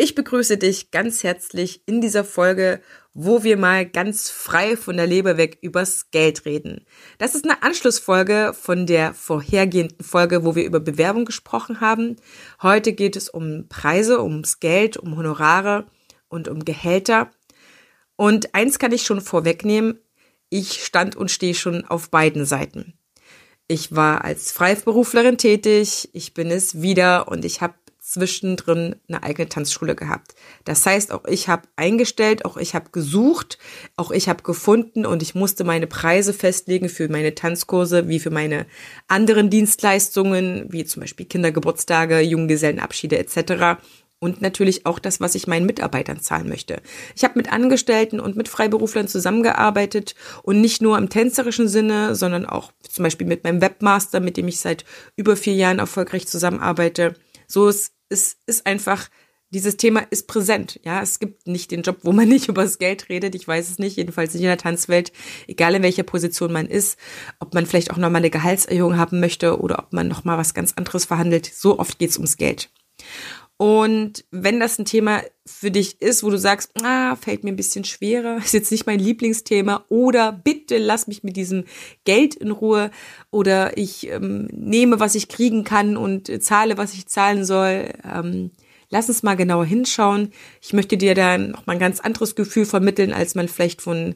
Ich begrüße dich ganz herzlich in dieser Folge, wo wir mal ganz frei von der Leber weg übers Geld reden. Das ist eine Anschlussfolge von der vorhergehenden Folge, wo wir über Bewerbung gesprochen haben. Heute geht es um Preise, ums Geld, um Honorare und um Gehälter. Und eins kann ich schon vorwegnehmen. Ich stand und stehe schon auf beiden Seiten. Ich war als Freiberuflerin tätig, ich bin es wieder und ich habe zwischendrin eine eigene Tanzschule gehabt. Das heißt, auch ich habe eingestellt, auch ich habe gesucht, auch ich habe gefunden und ich musste meine Preise festlegen für meine Tanzkurse wie für meine anderen Dienstleistungen, wie zum Beispiel Kindergeburtstage, Junggesellenabschiede etc. Und natürlich auch das, was ich meinen Mitarbeitern zahlen möchte. Ich habe mit Angestellten und mit Freiberuflern zusammengearbeitet und nicht nur im tänzerischen Sinne, sondern auch zum Beispiel mit meinem Webmaster, mit dem ich seit über vier Jahren erfolgreich zusammenarbeite. So ist es ist einfach, dieses Thema ist präsent. Ja, es gibt nicht den Job, wo man nicht über das Geld redet. Ich weiß es nicht, jedenfalls nicht in der Tanzwelt, egal in welcher Position man ist, ob man vielleicht auch nochmal eine Gehaltserhöhung haben möchte oder ob man nochmal was ganz anderes verhandelt. So oft geht es ums Geld. Und wenn das ein Thema für dich ist, wo du sagst, ah, fällt mir ein bisschen schwerer, ist jetzt nicht mein Lieblingsthema oder bitte lass mich mit diesem Geld in Ruhe oder ich ähm, nehme, was ich kriegen kann und zahle, was ich zahlen soll, ähm, lass uns mal genauer hinschauen. Ich möchte dir da noch mal ein ganz anderes Gefühl vermitteln, als man vielleicht von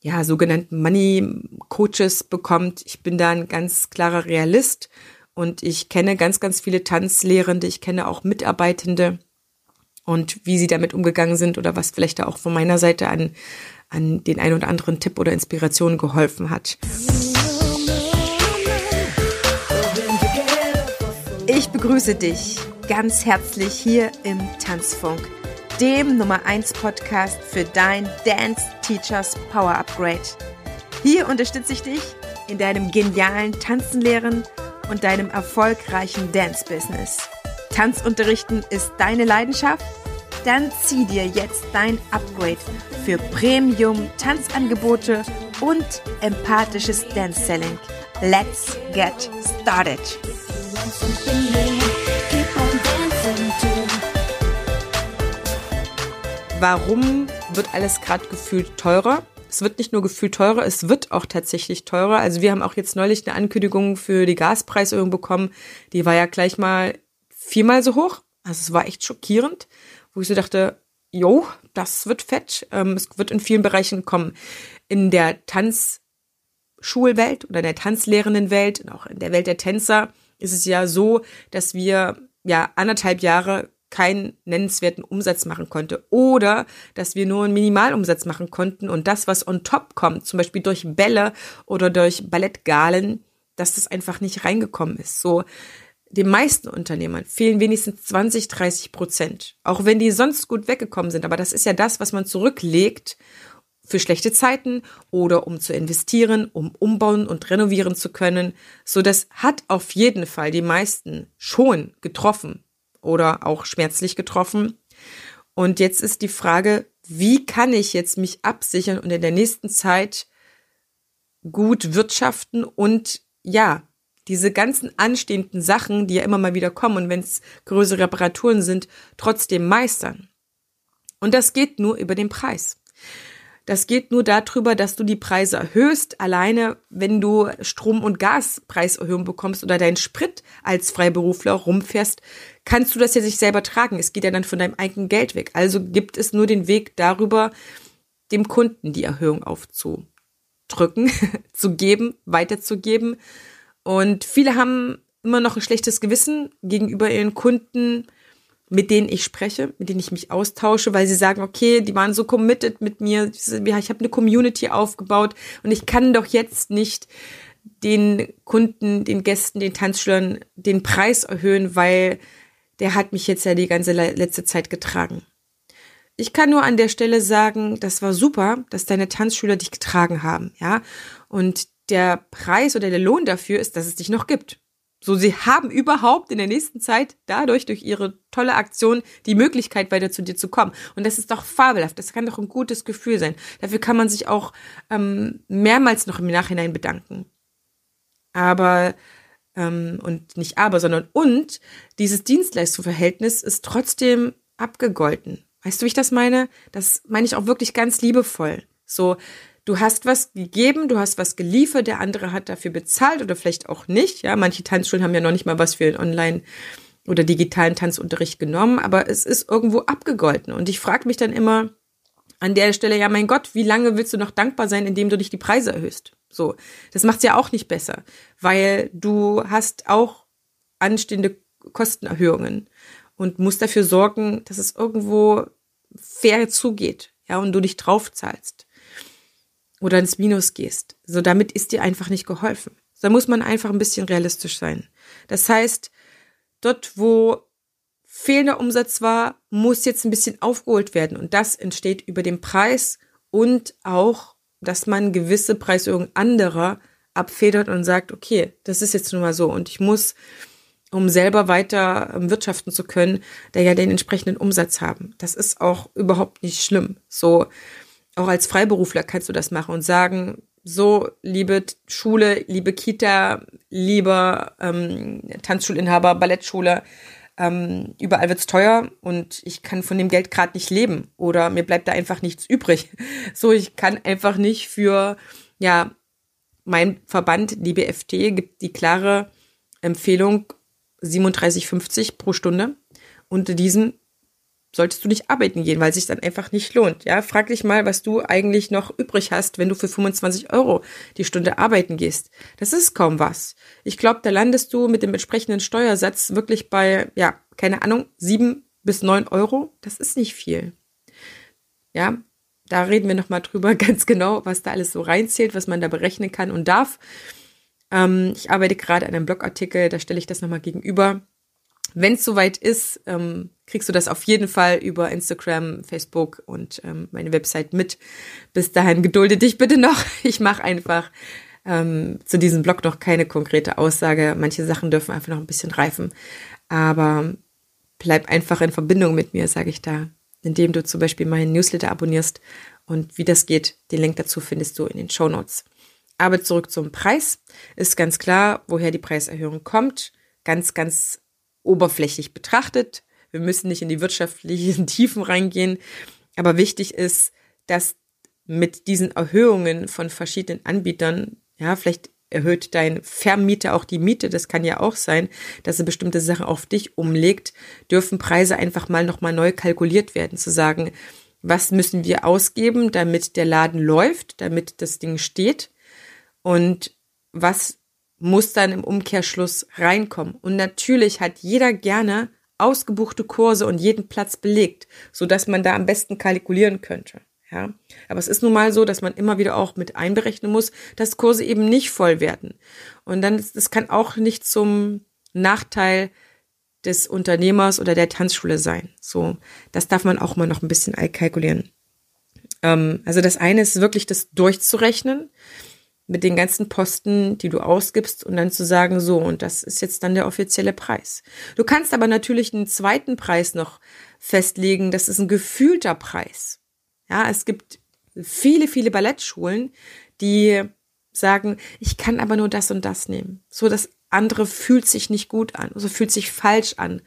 ja, sogenannten Money Coaches bekommt. Ich bin da ein ganz klarer Realist und ich kenne ganz, ganz viele Tanzlehrende, ich kenne auch Mitarbeitende und wie sie damit umgegangen sind oder was vielleicht da auch von meiner Seite an, an den ein oder anderen Tipp oder Inspiration geholfen hat. Ich begrüße dich ganz herzlich hier im Tanzfunk, dem Nummer 1 Podcast für dein Dance Teachers Power Upgrade. Hier unterstütze ich dich in deinem genialen Tanzenlehren und deinem erfolgreichen Dance-Business. Tanzunterrichten ist deine Leidenschaft? Dann zieh dir jetzt dein Upgrade für Premium-Tanzangebote und empathisches Dance-Selling. Let's get started! Warum wird alles gerade gefühlt teurer? Es wird nicht nur gefühlt teurer, es wird auch tatsächlich teurer. Also wir haben auch jetzt neulich eine Ankündigung für die Gaspreiserhöhung bekommen. Die war ja gleich mal viermal so hoch. Also es war echt schockierend, wo ich so dachte, jo, das wird fett. Ähm, es wird in vielen Bereichen kommen. In der Tanzschulwelt oder in der Tanzlehrendenwelt und auch in der Welt der Tänzer ist es ja so, dass wir ja anderthalb Jahre keinen nennenswerten Umsatz machen konnte oder dass wir nur einen Minimalumsatz machen konnten und das, was on top kommt, zum Beispiel durch Bälle oder durch Ballettgalen, dass das einfach nicht reingekommen ist. So, den meisten Unternehmern fehlen wenigstens 20, 30 Prozent, auch wenn die sonst gut weggekommen sind. Aber das ist ja das, was man zurücklegt für schlechte Zeiten oder um zu investieren, um umbauen und renovieren zu können. So, das hat auf jeden Fall die meisten schon getroffen oder auch schmerzlich getroffen. Und jetzt ist die Frage, wie kann ich jetzt mich absichern und in der nächsten Zeit gut wirtschaften und ja, diese ganzen anstehenden Sachen, die ja immer mal wieder kommen und wenn es größere Reparaturen sind, trotzdem meistern. Und das geht nur über den Preis. Das geht nur darüber, dass du die Preise erhöhst. Alleine, wenn du Strom- und Gaspreiserhöhung bekommst oder deinen Sprit als Freiberufler rumfährst, kannst du das ja sich selber tragen. Es geht ja dann von deinem eigenen Geld weg. Also gibt es nur den Weg darüber, dem Kunden die Erhöhung aufzudrücken, zu geben, weiterzugeben. Und viele haben immer noch ein schlechtes Gewissen gegenüber ihren Kunden, mit denen ich spreche, mit denen ich mich austausche, weil sie sagen, okay, die waren so committed mit mir, ich habe eine Community aufgebaut und ich kann doch jetzt nicht den Kunden, den Gästen, den Tanzschülern den Preis erhöhen, weil der hat mich jetzt ja die ganze letzte Zeit getragen. Ich kann nur an der Stelle sagen, das war super, dass deine Tanzschüler dich getragen haben, ja. Und der Preis oder der Lohn dafür ist, dass es dich noch gibt. So, sie haben überhaupt in der nächsten Zeit dadurch, durch ihre tolle Aktion, die Möglichkeit, weiter zu dir zu kommen. Und das ist doch fabelhaft. Das kann doch ein gutes Gefühl sein. Dafür kann man sich auch ähm, mehrmals noch im Nachhinein bedanken. Aber, ähm, und nicht aber, sondern und, dieses Dienstleistungsverhältnis ist trotzdem abgegolten. Weißt du, wie ich das meine? Das meine ich auch wirklich ganz liebevoll. So, du hast was gegeben, du hast was geliefert, der andere hat dafür bezahlt oder vielleicht auch nicht. Ja, manche Tanzschulen haben ja noch nicht mal was für den Online- oder digitalen Tanzunterricht genommen, aber es ist irgendwo abgegolten. Und ich frage mich dann immer an der Stelle, ja, mein Gott, wie lange willst du noch dankbar sein, indem du dich die Preise erhöhst? So, das macht's ja auch nicht besser, weil du hast auch anstehende Kostenerhöhungen und musst dafür sorgen, dass es irgendwo fair zugeht, ja, und du dich draufzahlst oder ins Minus gehst. So, damit ist dir einfach nicht geholfen. Da muss man einfach ein bisschen realistisch sein. Das heißt, dort, wo fehlender Umsatz war, muss jetzt ein bisschen aufgeholt werden. Und das entsteht über den Preis und auch, dass man gewisse Preiserhöhungen anderer abfedert und sagt, okay, das ist jetzt nun mal so und ich muss um selber weiter ähm, wirtschaften zu können, da ja den entsprechenden Umsatz haben. Das ist auch überhaupt nicht schlimm. So, auch als Freiberufler kannst du das machen und sagen, so, liebe Schule, liebe Kita, lieber ähm, Tanzschulinhaber, Ballettschule, ähm, überall wird's teuer und ich kann von dem Geld gerade nicht leben oder mir bleibt da einfach nichts übrig. So, ich kann einfach nicht für, ja, mein Verband, die BFT, gibt die klare Empfehlung, 37,50 pro Stunde. Unter diesen solltest du nicht arbeiten gehen, weil sich dann einfach nicht lohnt. Ja, frag dich mal, was du eigentlich noch übrig hast, wenn du für 25 Euro die Stunde arbeiten gehst. Das ist kaum was. Ich glaube, da landest du mit dem entsprechenden Steuersatz wirklich bei, ja, keine Ahnung, sieben bis neun Euro. Das ist nicht viel. Ja, da reden wir nochmal drüber ganz genau, was da alles so reinzählt, was man da berechnen kann und darf. Ähm, ich arbeite gerade an einem Blogartikel, da stelle ich das nochmal gegenüber. Wenn es soweit ist, ähm, kriegst du das auf jeden Fall über Instagram, Facebook und ähm, meine Website mit. Bis dahin gedulde dich bitte noch. Ich mache einfach ähm, zu diesem Blog noch keine konkrete Aussage. Manche Sachen dürfen einfach noch ein bisschen reifen. Aber bleib einfach in Verbindung mit mir, sage ich da, indem du zum Beispiel meinen Newsletter abonnierst. Und wie das geht, den Link dazu findest du in den Show Notes. Aber zurück zum Preis. Ist ganz klar, woher die Preiserhöhung kommt. Ganz, ganz oberflächlich betrachtet. Wir müssen nicht in die wirtschaftlichen Tiefen reingehen. Aber wichtig ist, dass mit diesen Erhöhungen von verschiedenen Anbietern, ja, vielleicht erhöht dein Vermieter auch die Miete, das kann ja auch sein, dass er bestimmte Sachen auf dich umlegt, dürfen Preise einfach mal nochmal neu kalkuliert werden, zu sagen, was müssen wir ausgeben, damit der Laden läuft, damit das Ding steht und was muss dann im Umkehrschluss reinkommen. Und natürlich hat jeder gerne ausgebuchte Kurse und jeden Platz belegt, so dass man da am besten kalkulieren könnte. Ja, aber es ist nun mal so, dass man immer wieder auch mit einberechnen muss, dass Kurse eben nicht voll werden. Und dann, das kann auch nicht zum Nachteil des Unternehmers oder der Tanzschule sein. So, das darf man auch mal noch ein bisschen kalkulieren. Ähm, also das eine ist wirklich das durchzurechnen mit den ganzen Posten, die du ausgibst und dann zu sagen, so, und das ist jetzt dann der offizielle Preis. Du kannst aber natürlich einen zweiten Preis noch festlegen, das ist ein gefühlter Preis. Ja, es gibt viele, viele Ballettschulen, die sagen, ich kann aber nur das und das nehmen. So, das andere fühlt sich nicht gut an, also fühlt sich falsch an.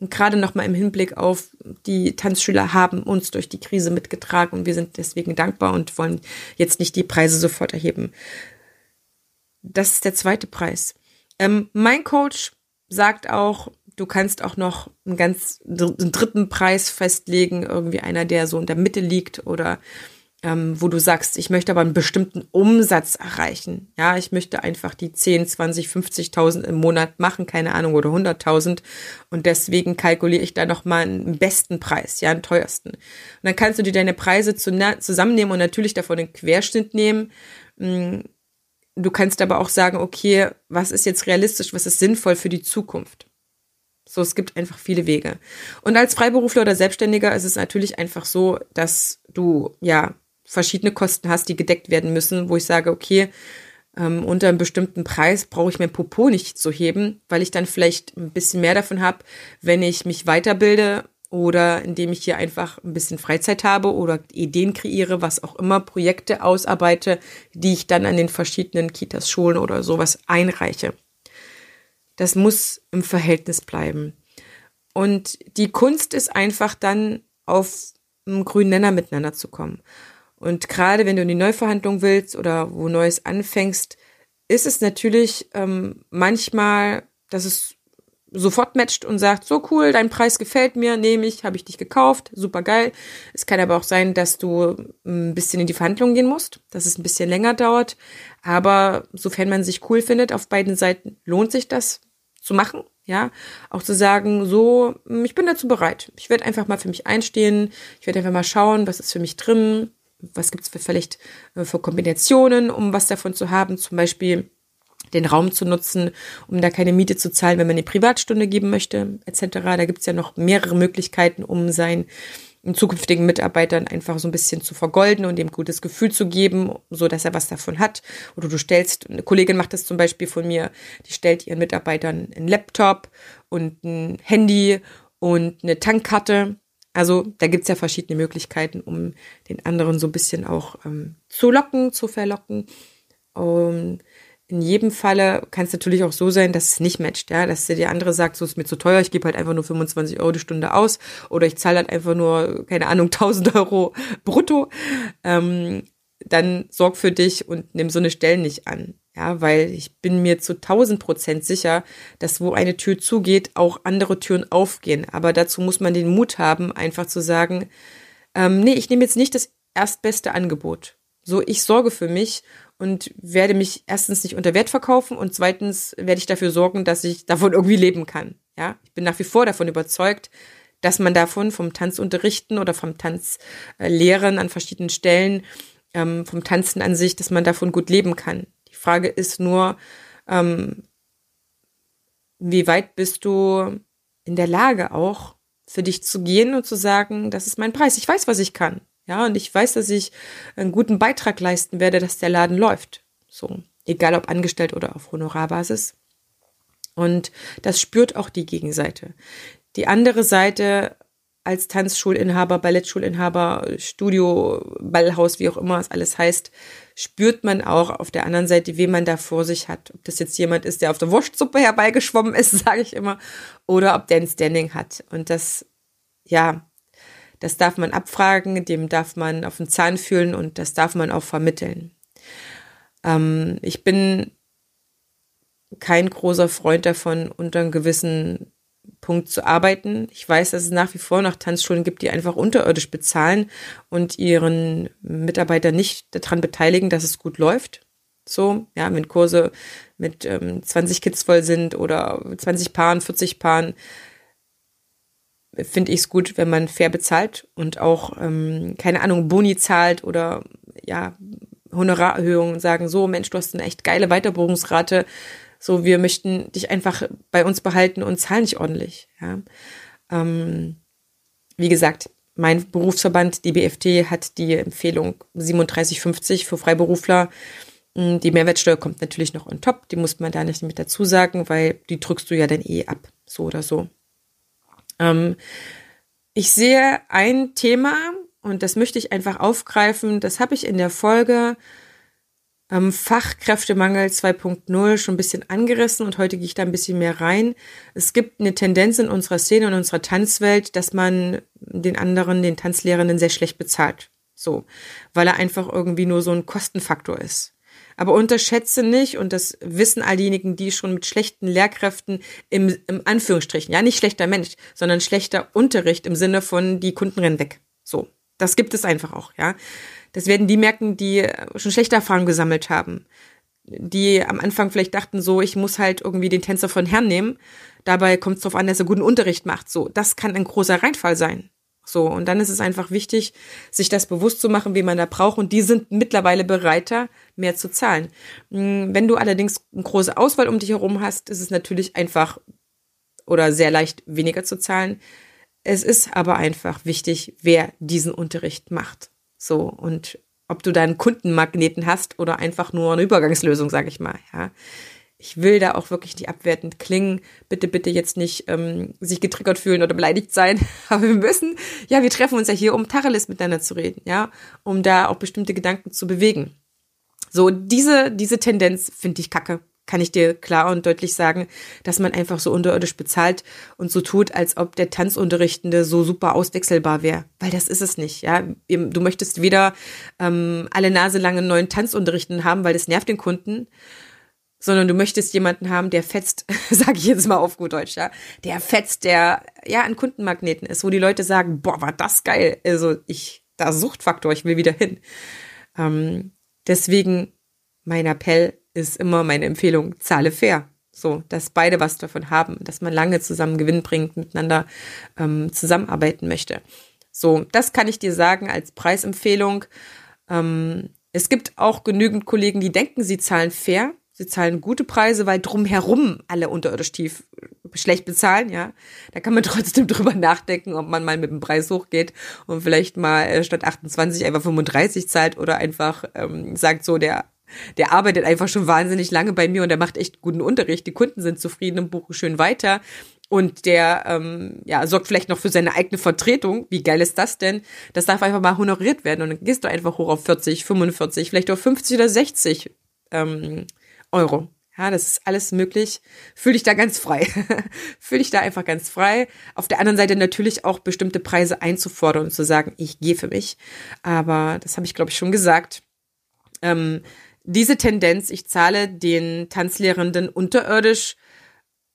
Und gerade nochmal im Hinblick auf die Tanzschüler haben uns durch die Krise mitgetragen und wir sind deswegen dankbar und wollen jetzt nicht die Preise sofort erheben. Das ist der zweite Preis. Ähm, mein Coach sagt auch, du kannst auch noch einen ganz einen dritten Preis festlegen, irgendwie einer, der so in der Mitte liegt oder ähm, wo du sagst, ich möchte aber einen bestimmten Umsatz erreichen. Ja, ich möchte einfach die 10, 20, 50.000 im Monat machen, keine Ahnung, oder 100.000. Und deswegen kalkuliere ich da nochmal einen besten Preis, ja, einen teuersten. Und dann kannst du dir deine Preise zusammennehmen und natürlich davon den Querschnitt nehmen. Mm, du kannst aber auch sagen, okay, was ist jetzt realistisch, was ist sinnvoll für die Zukunft? So, es gibt einfach viele Wege. Und als Freiberufler oder Selbstständiger ist es natürlich einfach so, dass du, ja, verschiedene Kosten hast, die gedeckt werden müssen, wo ich sage, okay, ähm, unter einem bestimmten Preis brauche ich mein Popo nicht zu heben, weil ich dann vielleicht ein bisschen mehr davon habe, wenn ich mich weiterbilde oder indem ich hier einfach ein bisschen Freizeit habe oder Ideen kreiere, was auch immer, Projekte ausarbeite, die ich dann an den verschiedenen Kitas, Schulen oder sowas einreiche. Das muss im Verhältnis bleiben. Und die Kunst ist einfach dann auf einen grünen Nenner miteinander zu kommen. Und gerade wenn du in die Neuverhandlung willst oder wo Neues anfängst, ist es natürlich ähm, manchmal, dass es sofort matcht und sagt, so cool, dein Preis gefällt mir, nehme ich, habe ich dich gekauft, super geil. Es kann aber auch sein, dass du ein bisschen in die Verhandlungen gehen musst, dass es ein bisschen länger dauert. Aber sofern man sich cool findet auf beiden Seiten, lohnt sich das zu machen. Ja, auch zu sagen, so, ich bin dazu bereit. Ich werde einfach mal für mich einstehen. Ich werde einfach mal schauen, was ist für mich drin. Was gibt es vielleicht äh, für Kombinationen, um was davon zu haben. Zum Beispiel den Raum zu nutzen, um da keine Miete zu zahlen, wenn man eine Privatstunde geben möchte, etc. Da gibt's ja noch mehrere Möglichkeiten, um seinen zukünftigen Mitarbeitern einfach so ein bisschen zu vergolden und ihm gutes Gefühl zu geben, so dass er was davon hat. Oder du stellst, eine Kollegin macht das zum Beispiel von mir, die stellt ihren Mitarbeitern einen Laptop und ein Handy und eine Tankkarte. Also da gibt's ja verschiedene Möglichkeiten, um den anderen so ein bisschen auch ähm, zu locken, zu verlocken. Um, in jedem Falle kann es natürlich auch so sein, dass es nicht matcht, ja, dass der andere sagt, so ist mir zu teuer, ich gebe halt einfach nur 25 Euro die Stunde aus oder ich zahle halt einfach nur, keine Ahnung, 1000 Euro brutto. Ähm, dann sorg für dich und nimm so eine Stelle nicht an. Ja, weil ich bin mir zu 1000 Prozent sicher, dass wo eine Tür zugeht, auch andere Türen aufgehen. Aber dazu muss man den Mut haben, einfach zu sagen, ähm, nee, ich nehme jetzt nicht das erstbeste Angebot. So, ich sorge für mich und werde mich erstens nicht unter Wert verkaufen und zweitens werde ich dafür sorgen, dass ich davon irgendwie leben kann. Ja, ich bin nach wie vor davon überzeugt, dass man davon vom Tanzunterrichten oder vom Tanzlehren an verschiedenen Stellen, ähm, vom Tanzen an sich, dass man davon gut leben kann. Die Frage ist nur, ähm, wie weit bist du in der Lage auch für dich zu gehen und zu sagen, das ist mein Preis. Ich weiß, was ich kann. Ja, und ich weiß, dass ich einen guten Beitrag leisten werde, dass der Laden läuft. So, egal ob angestellt oder auf Honorarbasis. Und das spürt auch die Gegenseite. Die andere Seite als Tanzschulinhaber, Ballettschulinhaber, Studio, Ballhaus, wie auch immer es alles heißt, spürt man auch auf der anderen Seite, wen man da vor sich hat. Ob das jetzt jemand ist, der auf der Wurstsuppe herbeigeschwommen ist, sage ich immer, oder ob der ein Standing hat. Und das, ja, das darf man abfragen, dem darf man auf den Zahn fühlen und das darf man auch vermitteln. Ähm, ich bin kein großer Freund davon, unter einem gewissen Punkt zu arbeiten. Ich weiß, dass es nach wie vor noch Tanzschulen gibt, die einfach unterirdisch bezahlen und ihren Mitarbeiter nicht daran beteiligen, dass es gut läuft. So, ja, wenn Kurse mit ähm, 20 Kids voll sind oder 20 Paaren, 40 Paaren, finde ich es gut, wenn man fair bezahlt und auch, ähm, keine Ahnung, Boni zahlt oder ja, Honorarerhöhungen sagen, so Mensch, du hast eine echt geile Weiterbildungsrate, so wir möchten dich einfach bei uns behalten und zahlen nicht ordentlich. Ja. Ähm, wie gesagt, mein Berufsverband, die BFT, hat die Empfehlung 37,50 für Freiberufler. Hm, die Mehrwertsteuer kommt natürlich noch on top, die muss man da nicht mit dazu sagen, weil die drückst du ja dann eh ab, so oder so. Ähm, ich sehe ein Thema und das möchte ich einfach aufgreifen. Das habe ich in der Folge Fachkräftemangel 2.0 schon ein bisschen angerissen und heute gehe ich da ein bisschen mehr rein. Es gibt eine Tendenz in unserer Szene und unserer Tanzwelt, dass man den anderen, den Tanzlehrenden sehr schlecht bezahlt. So, weil er einfach irgendwie nur so ein Kostenfaktor ist. Aber unterschätze nicht, und das wissen all diejenigen, die schon mit schlechten Lehrkräften im, im Anführungsstrichen, ja, nicht schlechter Mensch, sondern schlechter Unterricht im Sinne von die Kunden rennen weg. So. Das gibt es einfach auch, ja. Das werden die merken, die schon schlechte Erfahrungen gesammelt haben. Die am Anfang vielleicht dachten so, ich muss halt irgendwie den Tänzer von Herrn nehmen. Dabei kommt es darauf an, dass er guten Unterricht macht. So, das kann ein großer Reinfall sein. So, und dann ist es einfach wichtig, sich das bewusst zu machen, wie man da braucht. Und die sind mittlerweile bereiter, mehr zu zahlen. Hm, wenn du allerdings eine große Auswahl um dich herum hast, ist es natürlich einfach oder sehr leicht weniger zu zahlen. Es ist aber einfach wichtig, wer diesen Unterricht macht. So, und ob du da einen Kundenmagneten hast oder einfach nur eine Übergangslösung, sag ich mal, ja ich will da auch wirklich nicht abwertend klingen. Bitte, bitte jetzt nicht ähm, sich getriggert fühlen oder beleidigt sein. Aber wir müssen, ja, wir treffen uns ja hier, um Tacheles miteinander zu reden, ja, um da auch bestimmte Gedanken zu bewegen. So, diese, diese Tendenz finde ich kacke. Kann ich dir klar und deutlich sagen, dass man einfach so unterirdisch bezahlt und so tut, als ob der Tanzunterrichtende so super auswechselbar wäre. Weil das ist es nicht, ja. Du möchtest weder ähm, alle Nase lange neuen Tanzunterrichten haben, weil das nervt den Kunden, sondern du möchtest jemanden haben, der fetzt, sage ich jetzt mal auf gut Deutsch, ja, der fetzt, der ja ein Kundenmagneten ist, wo die Leute sagen, boah, war das geil. Also ich, da Suchtfaktor, ich will wieder hin. Ähm, deswegen mein Appell ist immer meine Empfehlung, zahle fair. So, dass beide was davon haben, dass man lange zusammen Gewinn bringt, miteinander ähm, zusammenarbeiten möchte. So, das kann ich dir sagen als Preisempfehlung. Ähm, es gibt auch genügend Kollegen, die denken, sie zahlen fair. Sie zahlen gute Preise, weil drumherum alle unterirdisch tief äh, schlecht bezahlen, ja. Da kann man trotzdem drüber nachdenken, ob man mal mit dem Preis hochgeht und vielleicht mal äh, statt 28 einfach 35 zahlt oder einfach ähm, sagt so, der der arbeitet einfach schon wahnsinnig lange bei mir und der macht echt guten Unterricht. Die Kunden sind zufrieden und buchen schön weiter. Und der ähm, ja, sorgt vielleicht noch für seine eigene Vertretung. Wie geil ist das denn? Das darf einfach mal honoriert werden. Und dann gehst du einfach hoch auf 40, 45, vielleicht auf 50 oder 60 ähm, Euro. Ja, das ist alles möglich. Fühl dich da ganz frei. Fühl dich da einfach ganz frei. Auf der anderen Seite natürlich auch bestimmte Preise einzufordern und zu sagen, ich gehe für mich. Aber das habe ich, glaube ich, schon gesagt. Ähm, diese Tendenz, ich zahle den Tanzlehrenden unterirdisch,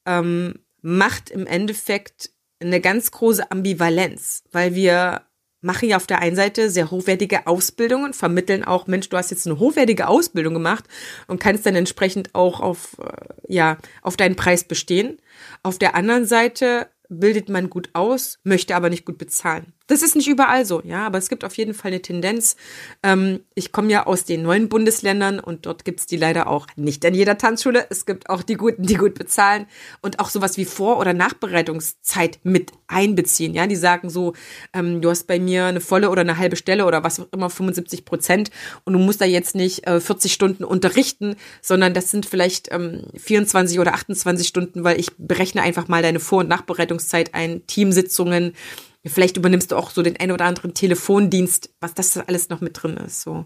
ähm, macht im Endeffekt eine ganz große Ambivalenz, weil wir machen ja auf der einen Seite sehr hochwertige Ausbildungen, vermitteln auch, Mensch, du hast jetzt eine hochwertige Ausbildung gemacht und kannst dann entsprechend auch auf, äh, ja, auf deinen Preis bestehen. Auf der anderen Seite bildet man gut aus, möchte aber nicht gut bezahlen. Das ist nicht überall so, ja, aber es gibt auf jeden Fall eine Tendenz. Ähm, ich komme ja aus den neuen Bundesländern und dort gibt's die leider auch nicht an jeder Tanzschule. Es gibt auch die Guten, die gut bezahlen und auch sowas wie Vor- oder Nachbereitungszeit mit einbeziehen. Ja, die sagen so, ähm, du hast bei mir eine volle oder eine halbe Stelle oder was auch immer, 75 Prozent und du musst da jetzt nicht äh, 40 Stunden unterrichten, sondern das sind vielleicht ähm, 24 oder 28 Stunden, weil ich berechne einfach mal deine Vor- und Nachbereitungszeit ein, Teamsitzungen, Vielleicht übernimmst du auch so den ein oder anderen Telefondienst, was das alles noch mit drin ist. So,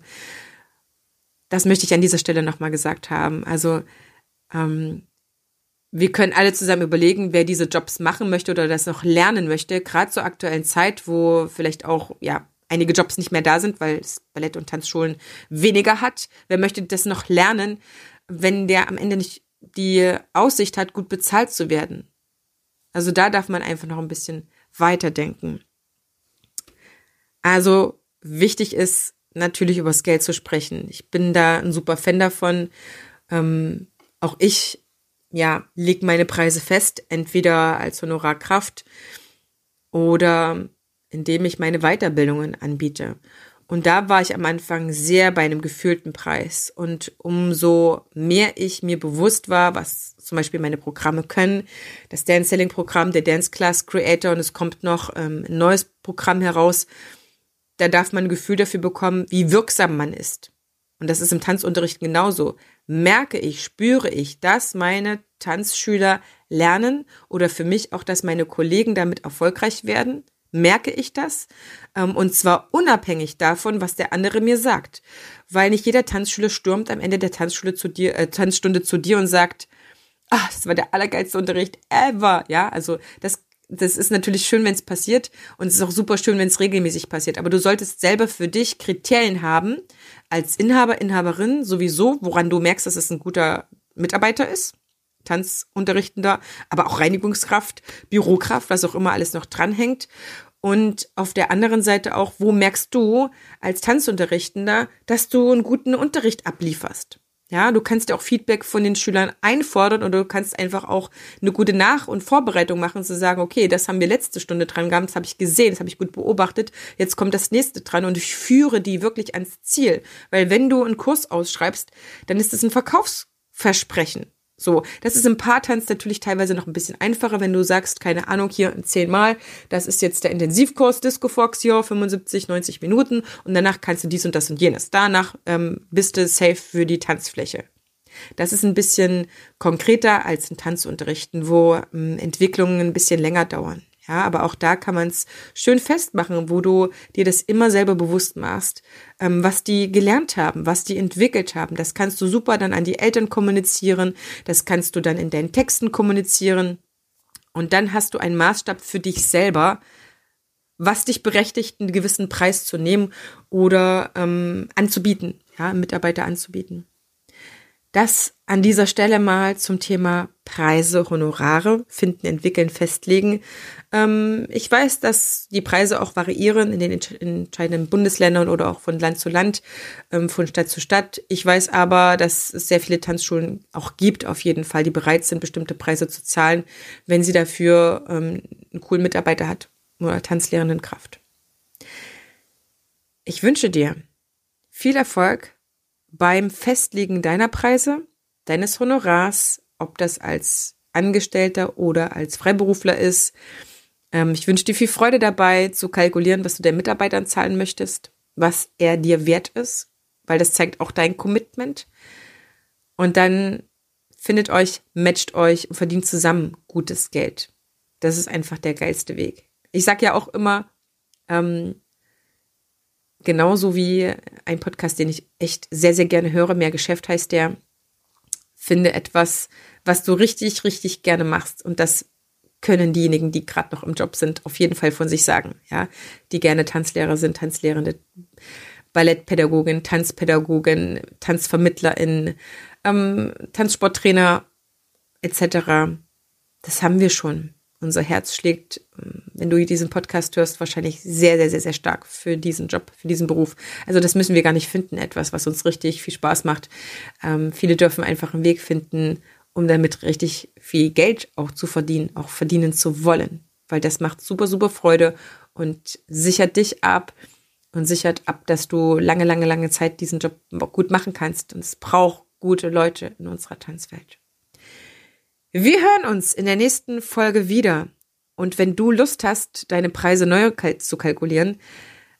das möchte ich an dieser Stelle nochmal gesagt haben. Also ähm, wir können alle zusammen überlegen, wer diese Jobs machen möchte oder das noch lernen möchte, gerade zur aktuellen Zeit, wo vielleicht auch ja einige Jobs nicht mehr da sind, weil es Ballett- und Tanzschulen weniger hat. Wer möchte das noch lernen, wenn der am Ende nicht die Aussicht hat, gut bezahlt zu werden? Also da darf man einfach noch ein bisschen weiterdenken. Also wichtig ist natürlich übers Geld zu sprechen. Ich bin da ein super Fan davon. Ähm, auch ich, ja, leg meine Preise fest, entweder als Honorarkraft oder indem ich meine Weiterbildungen anbiete. Und da war ich am Anfang sehr bei einem gefühlten Preis. Und umso mehr ich mir bewusst war, was zum Beispiel meine Programme können, das Dance Selling Programm, der Dance Class Creator und es kommt noch ähm, ein neues Programm heraus, da darf man ein Gefühl dafür bekommen, wie wirksam man ist. Und das ist im Tanzunterricht genauso. Merke ich, spüre ich, dass meine Tanzschüler lernen oder für mich auch, dass meine Kollegen damit erfolgreich werden? Merke ich das. Ähm, und zwar unabhängig davon, was der andere mir sagt. Weil nicht jeder Tanzschüler stürmt am Ende der Tanzschule zu dir, äh, Tanzstunde zu dir und sagt, ah, das war der allergeilste Unterricht ever. Ja, also das das ist natürlich schön, wenn es passiert und es ist auch super schön, wenn es regelmäßig passiert. Aber du solltest selber für dich Kriterien haben, als Inhaber, Inhaberin sowieso, woran du merkst, dass es ein guter Mitarbeiter ist. Tanzunterrichtender, aber auch Reinigungskraft, Bürokraft, was auch immer alles noch dranhängt. Und auf der anderen Seite auch, wo merkst du als Tanzunterrichtender, dass du einen guten Unterricht ablieferst? Ja, du kannst ja auch Feedback von den Schülern einfordern oder du kannst einfach auch eine gute Nach- und Vorbereitung machen, zu sagen, okay, das haben wir letzte Stunde dran gehabt, das habe ich gesehen, das habe ich gut beobachtet, jetzt kommt das nächste dran und ich führe die wirklich ans Ziel. Weil wenn du einen Kurs ausschreibst, dann ist es ein Verkaufsversprechen. So, das ist im Paartanz natürlich teilweise noch ein bisschen einfacher, wenn du sagst, keine Ahnung, hier zehnmal, das ist jetzt der Intensivkurs Disco Fox hier, 75, 90 Minuten und danach kannst du dies und das und jenes. Danach ähm, bist du safe für die Tanzfläche. Das ist ein bisschen konkreter als ein Tanzunterrichten, wo ähm, Entwicklungen ein bisschen länger dauern. Ja, aber auch da kann man es schön festmachen, wo du dir das immer selber bewusst machst, ähm, was die gelernt haben, was die entwickelt haben. Das kannst du super dann an die Eltern kommunizieren, das kannst du dann in deinen Texten kommunizieren. Und dann hast du einen Maßstab für dich selber, was dich berechtigt, einen gewissen Preis zu nehmen oder ähm, anzubieten, ja, Mitarbeiter anzubieten. Das an dieser Stelle mal zum Thema Preise, Honorare finden, entwickeln, festlegen. Ähm, ich weiß, dass die Preise auch variieren in den entscheidenden Bundesländern oder auch von Land zu Land, ähm, von Stadt zu Stadt. Ich weiß aber, dass es sehr viele Tanzschulen auch gibt, auf jeden Fall, die bereit sind, bestimmte Preise zu zahlen, wenn sie dafür ähm, einen coolen Mitarbeiter hat oder tanzlehrenden Kraft. Ich wünsche dir viel Erfolg beim Festlegen deiner Preise, deines Honorars, ob das als Angestellter oder als Freiberufler ist. Ähm, ich wünsche dir viel Freude dabei, zu kalkulieren, was du den Mitarbeitern zahlen möchtest, was er dir wert ist, weil das zeigt auch dein Commitment. Und dann findet euch, matcht euch und verdient zusammen gutes Geld. Das ist einfach der geilste Weg. Ich sag ja auch immer, ähm, genauso wie ein Podcast, den ich echt sehr, sehr gerne höre, mehr Geschäft heißt der, finde etwas, was du richtig, richtig gerne machst. Und das können diejenigen, die gerade noch im Job sind, auf jeden Fall von sich sagen, ja, die gerne Tanzlehrer sind, Tanzlehrende, Ballettpädagogin, Tanzpädagogin, Tanzvermittlerin, ähm, Tanzsporttrainer etc. Das haben wir schon unser Herz schlägt, wenn du diesen Podcast hörst, wahrscheinlich sehr, sehr, sehr, sehr stark für diesen Job, für diesen Beruf. Also das müssen wir gar nicht finden, etwas, was uns richtig viel Spaß macht. Ähm, viele dürfen einfach einen Weg finden, um damit richtig viel Geld auch zu verdienen, auch verdienen zu wollen. Weil das macht super, super Freude und sichert dich ab und sichert ab, dass du lange, lange, lange Zeit diesen Job gut machen kannst. Und es braucht gute Leute in unserer Tanzwelt. Wir hören uns in der nächsten Folge wieder. Und wenn du Lust hast, deine Preise neu zu kalkulieren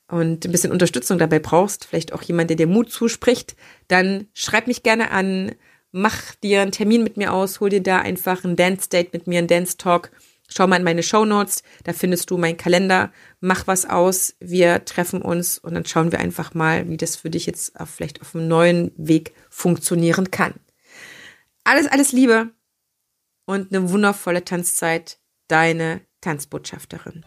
und ein bisschen Unterstützung dabei brauchst, vielleicht auch jemand, der dir Mut zuspricht, dann schreib mich gerne an, mach dir einen Termin mit mir aus, hol dir da einfach ein Dance Date mit mir, ein Dance Talk. Schau mal in meine Show Notes, da findest du meinen Kalender, mach was aus, wir treffen uns und dann schauen wir einfach mal, wie das für dich jetzt auf, vielleicht auf einem neuen Weg funktionieren kann. Alles, alles Liebe, und eine wundervolle Tanzzeit, deine Tanzbotschafterin.